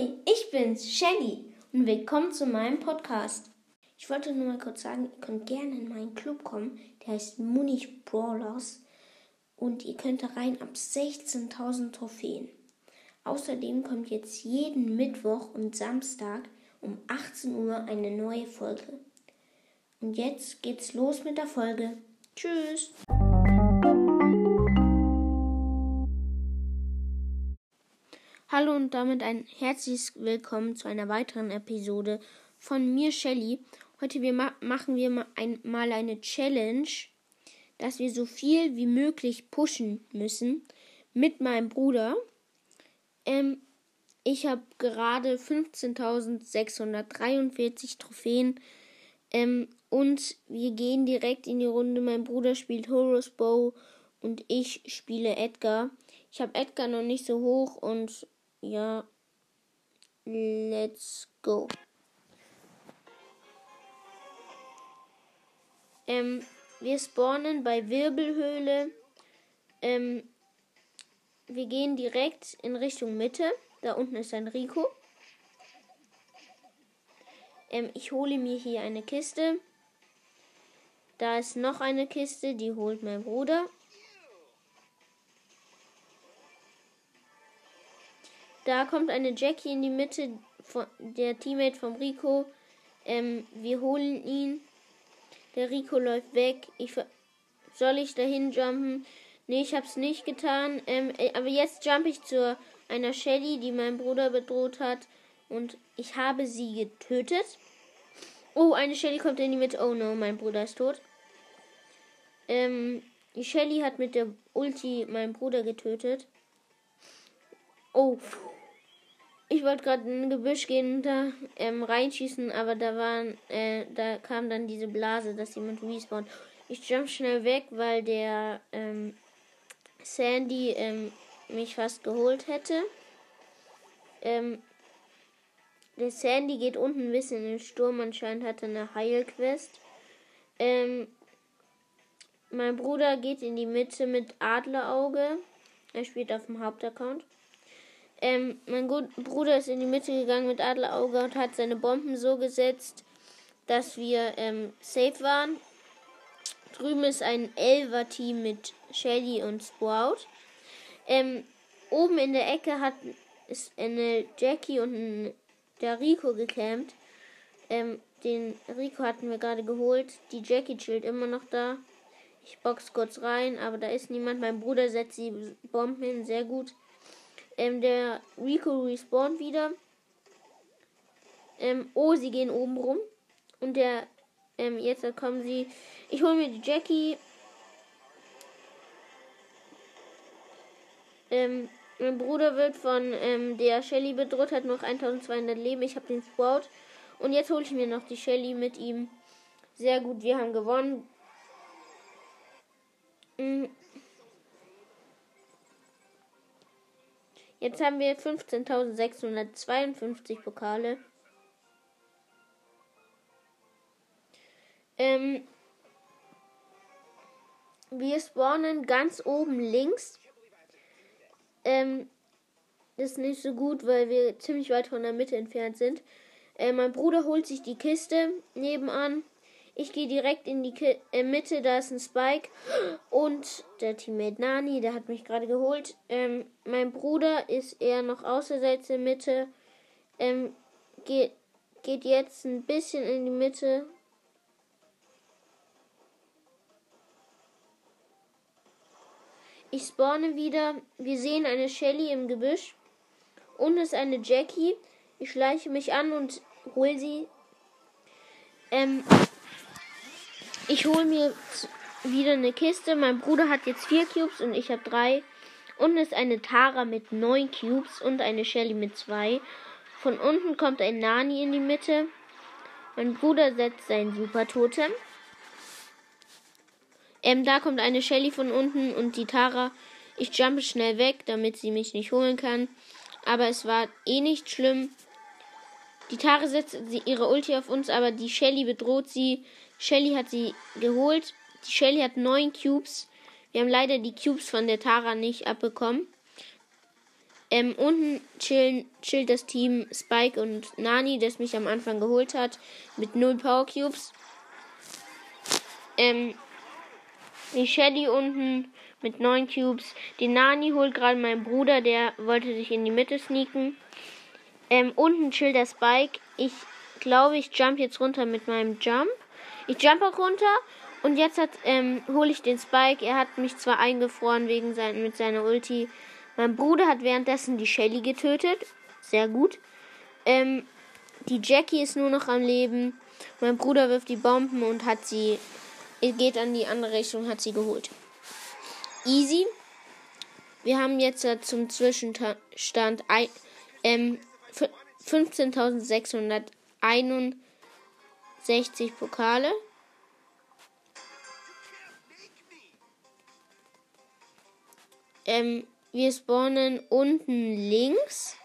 Hi, ich bin's, Shelly und willkommen zu meinem Podcast. Ich wollte nur mal kurz sagen, ihr könnt gerne in meinen Club kommen, der heißt Munich Brawlers und ihr könnt da rein ab 16.000 Trophäen. Außerdem kommt jetzt jeden Mittwoch und Samstag um 18 Uhr eine neue Folge. Und jetzt geht's los mit der Folge. Tschüss! Hallo und damit ein herzliches Willkommen zu einer weiteren Episode von mir, Shelly. Heute wir ma machen wir mal, ein, mal eine Challenge, dass wir so viel wie möglich pushen müssen mit meinem Bruder. Ähm, ich habe gerade 15.643 Trophäen ähm, und wir gehen direkt in die Runde. Mein Bruder spielt Horus Bow und ich spiele Edgar. Ich habe Edgar noch nicht so hoch und ja, let's go. Ähm, wir spawnen bei Wirbelhöhle. Ähm, wir gehen direkt in Richtung Mitte. Da unten ist ein Rico. Ähm, ich hole mir hier eine Kiste. Da ist noch eine Kiste, die holt mein Bruder. Da kommt eine Jackie in die Mitte, von, der Teammate vom Rico. Ähm, wir holen ihn. Der Rico läuft weg. Ich soll ich dahin jumpen? Nee, ich hab's nicht getan. Ähm, äh, aber jetzt jump ich zu einer Shelly, die meinen Bruder bedroht hat. Und ich habe sie getötet. Oh, eine Shelly kommt in die Mitte. Oh no, mein Bruder ist tot. Ähm, die Shelly hat mit der Ulti meinen Bruder getötet. Oh, ich wollte gerade in ein Gebüsch gehen und da ähm, reinschießen, aber da waren, äh, da kam dann diese Blase, dass jemand respawnt. Ich jump schnell weg, weil der ähm, Sandy ähm, mich fast geholt hätte. Ähm, der Sandy geht unten ein bisschen in den Sturm. Anscheinend hat er eine Heilquest. Ähm, mein Bruder geht in die Mitte mit Adlerauge. Er spielt auf dem Hauptaccount. Ähm, mein Bruder ist in die Mitte gegangen mit Adlerauge und hat seine Bomben so gesetzt, dass wir ähm, safe waren. Drüben ist ein Elver-Team mit Shelly und Sprout. Ähm, oben in der Ecke hat ist eine Jackie und ein, der Rico gecampt. Ähm, den Rico hatten wir gerade geholt. Die Jackie chillt immer noch da. Ich box kurz rein, aber da ist niemand. Mein Bruder setzt die Bomben hin, sehr gut. Ähm, der Rico respawnt wieder. Ähm, oh, sie gehen oben rum. Und der, ähm, jetzt kommen sie. Ich hole mir die Jackie. Ähm, mein Bruder wird von ähm, der Shelly bedroht, hat noch 1200 Leben. Ich habe den Sprout. Und jetzt hole ich mir noch die Shelly mit ihm. Sehr gut, wir haben gewonnen. Mhm. Jetzt haben wir 15.652 Pokale. Ähm, wir spawnen ganz oben links. Ähm, das ist nicht so gut, weil wir ziemlich weit von der Mitte entfernt sind. Äh, mein Bruder holt sich die Kiste nebenan. Ich gehe direkt in die Ki äh, Mitte, da ist ein Spike. Und der Teammate Nani, der hat mich gerade geholt. Ähm, mein Bruder ist eher noch außerseits der Mitte. Ähm, geht, geht jetzt ein bisschen in die Mitte. Ich spawne wieder. Wir sehen eine Shelly im Gebüsch. Und es ist eine Jackie. Ich schleiche mich an und hole sie. Ähm, ich hole mir wieder eine Kiste. Mein Bruder hat jetzt vier Cubes und ich habe drei. Unten ist eine Tara mit neun Cubes und eine Shelly mit zwei. Von unten kommt ein Nani in die Mitte. Mein Bruder setzt sein Super Totem. Ähm, da kommt eine Shelly von unten und die Tara. Ich jumpe schnell weg, damit sie mich nicht holen kann. Aber es war eh nicht schlimm. Die Tara setzt ihre Ulti auf uns, aber die Shelly bedroht sie. Shelly hat sie geholt. Die Shelly hat neun Cubes. Wir haben leider die Cubes von der Tara nicht abbekommen. Ähm, unten chillen, chillt das Team Spike und Nani, das mich am Anfang geholt hat, mit 0 Power Cubes. Ähm, die Shelly unten mit 9 Cubes. Die Nani holt gerade meinen Bruder, der wollte sich in die Mitte sneaken. Ähm, unten chillt der Spike. Ich glaube, ich jump jetzt runter mit meinem Jump. Ich jump auch runter und jetzt ähm, hole ich den Spike. Er hat mich zwar eingefroren wegen sein, mit seiner Ulti. Mein Bruder hat währenddessen die Shelly getötet. Sehr gut. Ähm, die Jackie ist nur noch am Leben. Mein Bruder wirft die Bomben und hat sie, geht an die andere Richtung, hat sie geholt. Easy. Wir haben jetzt zum Zwischenstand ähm, 15.661 Pokale. Ähm, wir spawnen unten links.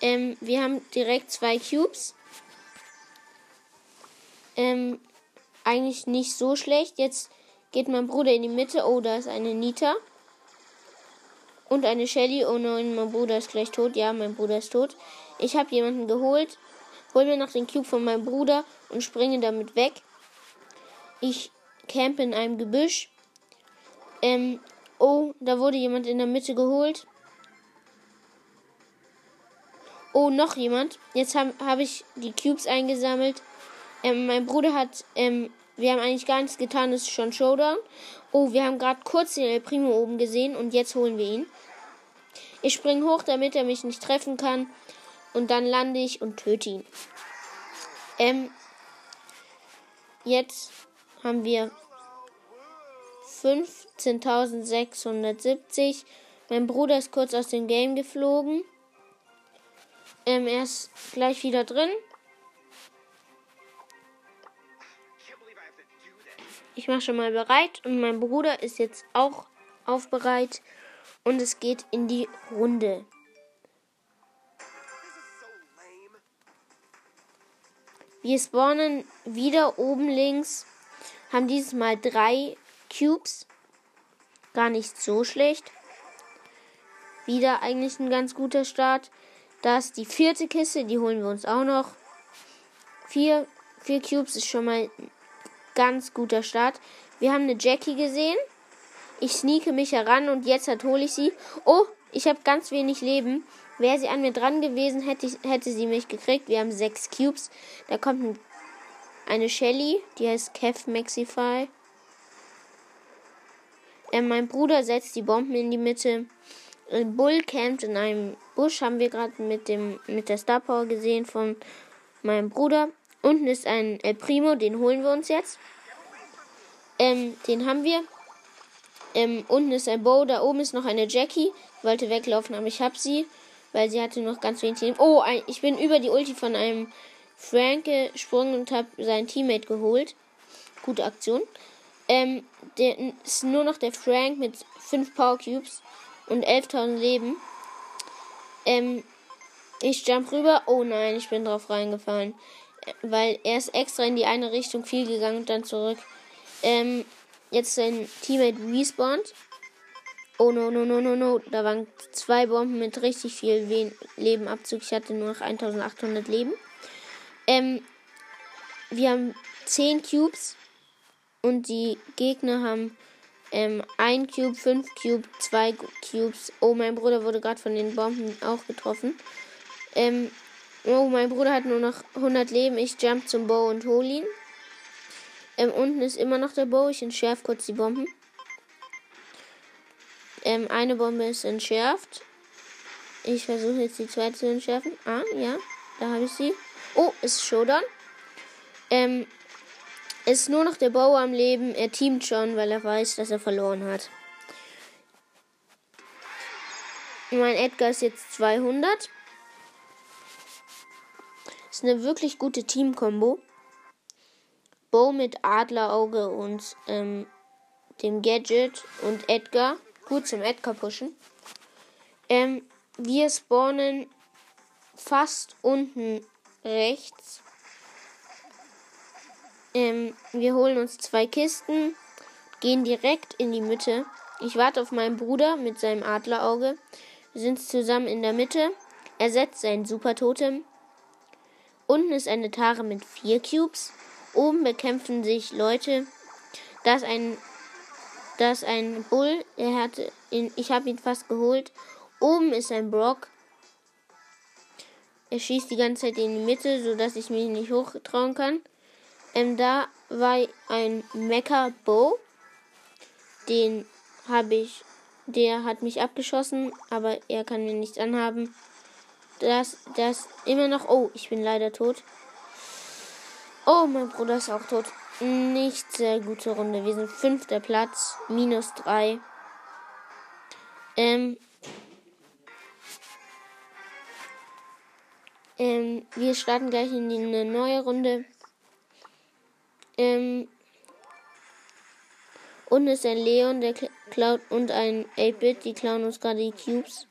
Ähm, wir haben direkt zwei Cubes. Ähm, eigentlich nicht so schlecht. Jetzt geht mein Bruder in die Mitte. Oh, da ist eine Nita. Und eine Shelly. Oh nein, mein Bruder ist gleich tot. Ja, mein Bruder ist tot. Ich habe jemanden geholt. Hol mir noch den Cube von meinem Bruder und springe damit weg. Ich campe in einem Gebüsch. Ähm, oh, da wurde jemand in der Mitte geholt. Oh, noch jemand. Jetzt habe hab ich die Cubes eingesammelt. Ähm, mein Bruder hat, ähm, wir haben eigentlich gar nichts getan, es ist schon Showdown. Oh, wir haben gerade kurz den El Primo oben gesehen und jetzt holen wir ihn. Ich springe hoch, damit er mich nicht treffen kann. Und dann lande ich und töte ihn. Ähm, jetzt haben wir 15.670. Mein Bruder ist kurz aus dem Game geflogen. Ähm, er ist gleich wieder drin. Ich mache schon mal bereit und mein Bruder ist jetzt auch aufbereit und es geht in die Runde. Wir spawnen wieder oben links, haben dieses Mal drei Cubes. Gar nicht so schlecht. Wieder eigentlich ein ganz guter Start. Das ist die vierte Kiste, die holen wir uns auch noch. Vier, vier Cubes ist schon mal ganz guter Start. Wir haben eine Jackie gesehen. Ich sneake mich heran und jetzt hole ich sie. Oh, ich habe ganz wenig Leben. Wäre sie an mir dran gewesen, hätte, ich, hätte sie mich gekriegt. Wir haben sechs Cubes. Da kommt ein, eine Shelly, die heißt Kev Maxify. Äh, mein Bruder setzt die Bomben in die Mitte. Ein Bull campt in einem Busch, haben wir gerade mit, mit der Star Power gesehen von meinem Bruder. Unten ist ein El Primo, den holen wir uns jetzt. Ähm, den haben wir. Ähm, unten ist ein Bow, da oben ist noch eine Jackie. Ich wollte weglaufen, aber ich habe sie, weil sie hatte noch ganz wenig Leben. Oh, ich bin über die Ulti von einem Frank gesprungen und habe seinen Teammate geholt. Gute Aktion. Ähm, der ist nur noch der Frank mit 5 Power Cubes und 11.000 Leben. Ähm, ich jump rüber. Oh nein, ich bin drauf reingefallen weil er ist extra in die eine Richtung viel gegangen und dann zurück. Ähm, jetzt sein Teammate respawned. Oh no, no, no, no, no. Da waren zwei Bomben mit richtig viel Lebenabzug. Ich hatte nur noch 1800 Leben. Ähm, wir haben 10 Cubes und die Gegner haben ähm, 1 Cube, 5 Cube, 2 Cubes. Oh, mein Bruder wurde gerade von den Bomben auch getroffen. Ähm, Oh, mein Bruder hat nur noch 100 Leben. Ich jump zum Bow und hol ihn. Ähm, unten ist immer noch der Bow. Ich entschärfe kurz die Bomben. Ähm, eine Bombe ist entschärft. Ich versuche jetzt die zweite zu entschärfen. Ah, ja. Da habe ich sie. Oh, ist Showdown. Ähm, ist nur noch der Bow am Leben. Er teamt schon, weil er weiß, dass er verloren hat. Mein Edgar ist jetzt 200. Ist eine wirklich gute Team-Kombo. Bo mit Adlerauge und ähm, dem Gadget und Edgar. Gut zum Edgar pushen. Ähm, wir spawnen fast unten rechts. Ähm, wir holen uns zwei Kisten, gehen direkt in die Mitte. Ich warte auf meinen Bruder mit seinem Adlerauge. Wir sind zusammen in der Mitte. Er setzt sein Super-Totem. Unten ist eine Tare mit vier Cubes. Oben bekämpfen sich Leute. Da ist ein, da ist ein Bull. Er hatte ihn, ich habe ihn fast geholt. Oben ist ein Brock. Er schießt die ganze Zeit in die Mitte, sodass ich mich nicht hochtrauen kann. Ähm, da war ein Mecha Bow. Den habe ich, der hat mich abgeschossen, aber er kann mir nichts anhaben. Das, das immer noch. Oh, ich bin leider tot. Oh, mein Bruder ist auch tot. Nicht sehr gute Runde. Wir sind fünfter Platz, minus drei. Ähm, ähm, wir starten gleich in eine neue Runde. Ähm, und ist ein Leon, der klaut und ein 8-Bit, die klauen uns gerade die Cubes.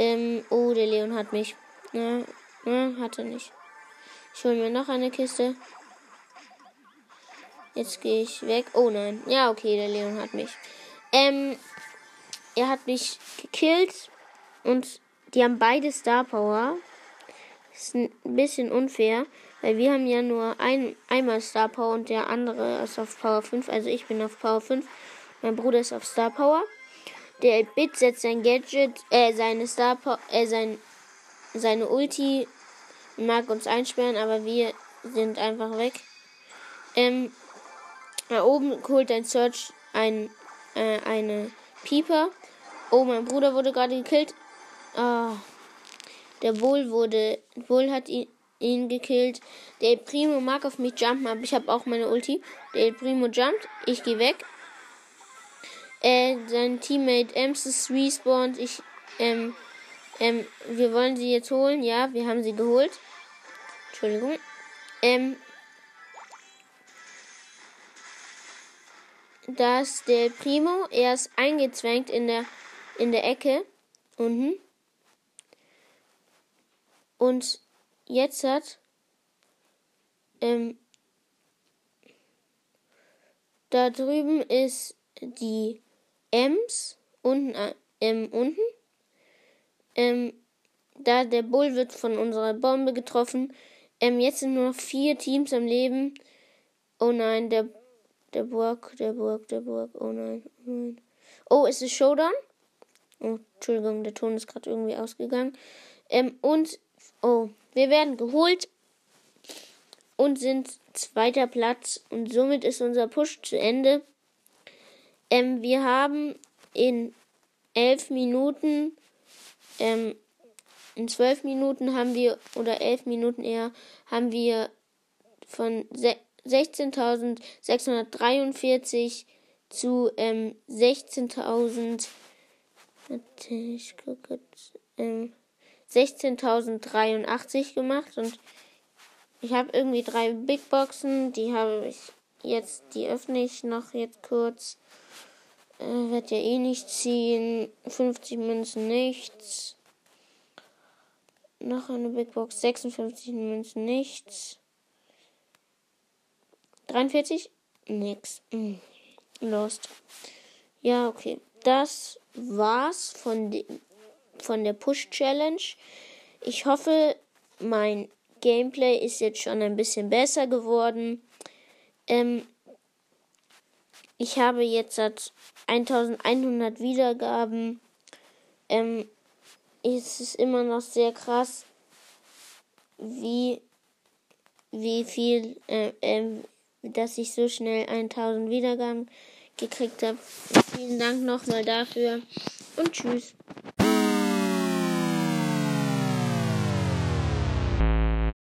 Ähm, oh, der Leon hat mich. Ja, ja, hat er nicht. Ich hole mir noch eine Kiste. Jetzt gehe ich weg. Oh nein. Ja, okay, der Leon hat mich. Ähm, er hat mich gekillt und die haben beide Star Power. Ist ein bisschen unfair, weil wir haben ja nur ein, einmal Star Power und der andere ist auf Power 5. Also ich bin auf Power 5. Mein Bruder ist auf Star Power. Der Bit setzt sein Gadget, äh, seine Star Power, äh, sein, seine Ulti mag uns einsperren, aber wir sind einfach weg. Ähm, da oben holt ein Search ein, äh, eine Pieper. Oh, mein Bruder wurde gerade gekillt. Ah, der Bull wurde, Bull hat ihn, ihn gekillt. Der Primo mag auf mich jumpen, aber ich habe auch meine Ulti. Der Primo jumpt, ich gehe weg. Äh, sein Teammate Ems ist respawned. Ich, ähm, ähm, wir wollen sie jetzt holen. Ja, wir haben sie geholt. Entschuldigung. Ähm, dass der Primo, er ist eingezwängt in der, in der Ecke unten. Und jetzt hat, ähm, da drüben ist die Ems unten, äh, ähm, unten. Ähm, da der Bull wird von unserer Bombe getroffen. Ähm, jetzt sind nur noch vier Teams am Leben. Oh nein, der, der Burg, der Burg, der Burg. Oh nein, oh nein. Oh, ist es Showdown? Oh, Entschuldigung, der Ton ist gerade irgendwie ausgegangen. Ähm, und, oh, wir werden geholt und sind zweiter Platz. Und somit ist unser Push zu Ende. Ähm, wir haben in elf Minuten, ähm, in zwölf Minuten haben wir, oder elf Minuten eher, haben wir von 16.643 zu ähm, 16.000, ich gucke, ähm, 16.083 gemacht und ich habe irgendwie drei Big Boxen, die habe ich jetzt, die öffne ich noch jetzt kurz. Äh, wird ja eh nicht ziehen. 50 Münzen nichts. Noch eine Big Box. 56 Münzen nichts. 43? Nix. Hm. Lost. Ja, okay. Das war's von, de von der Push Challenge. Ich hoffe, mein Gameplay ist jetzt schon ein bisschen besser geworden. Ähm, ich habe jetzt 1100 Wiedergaben. Ähm, es ist immer noch sehr krass, wie, wie viel, äh, äh, dass ich so schnell 1000 Wiedergaben gekriegt habe. Vielen Dank nochmal dafür und tschüss.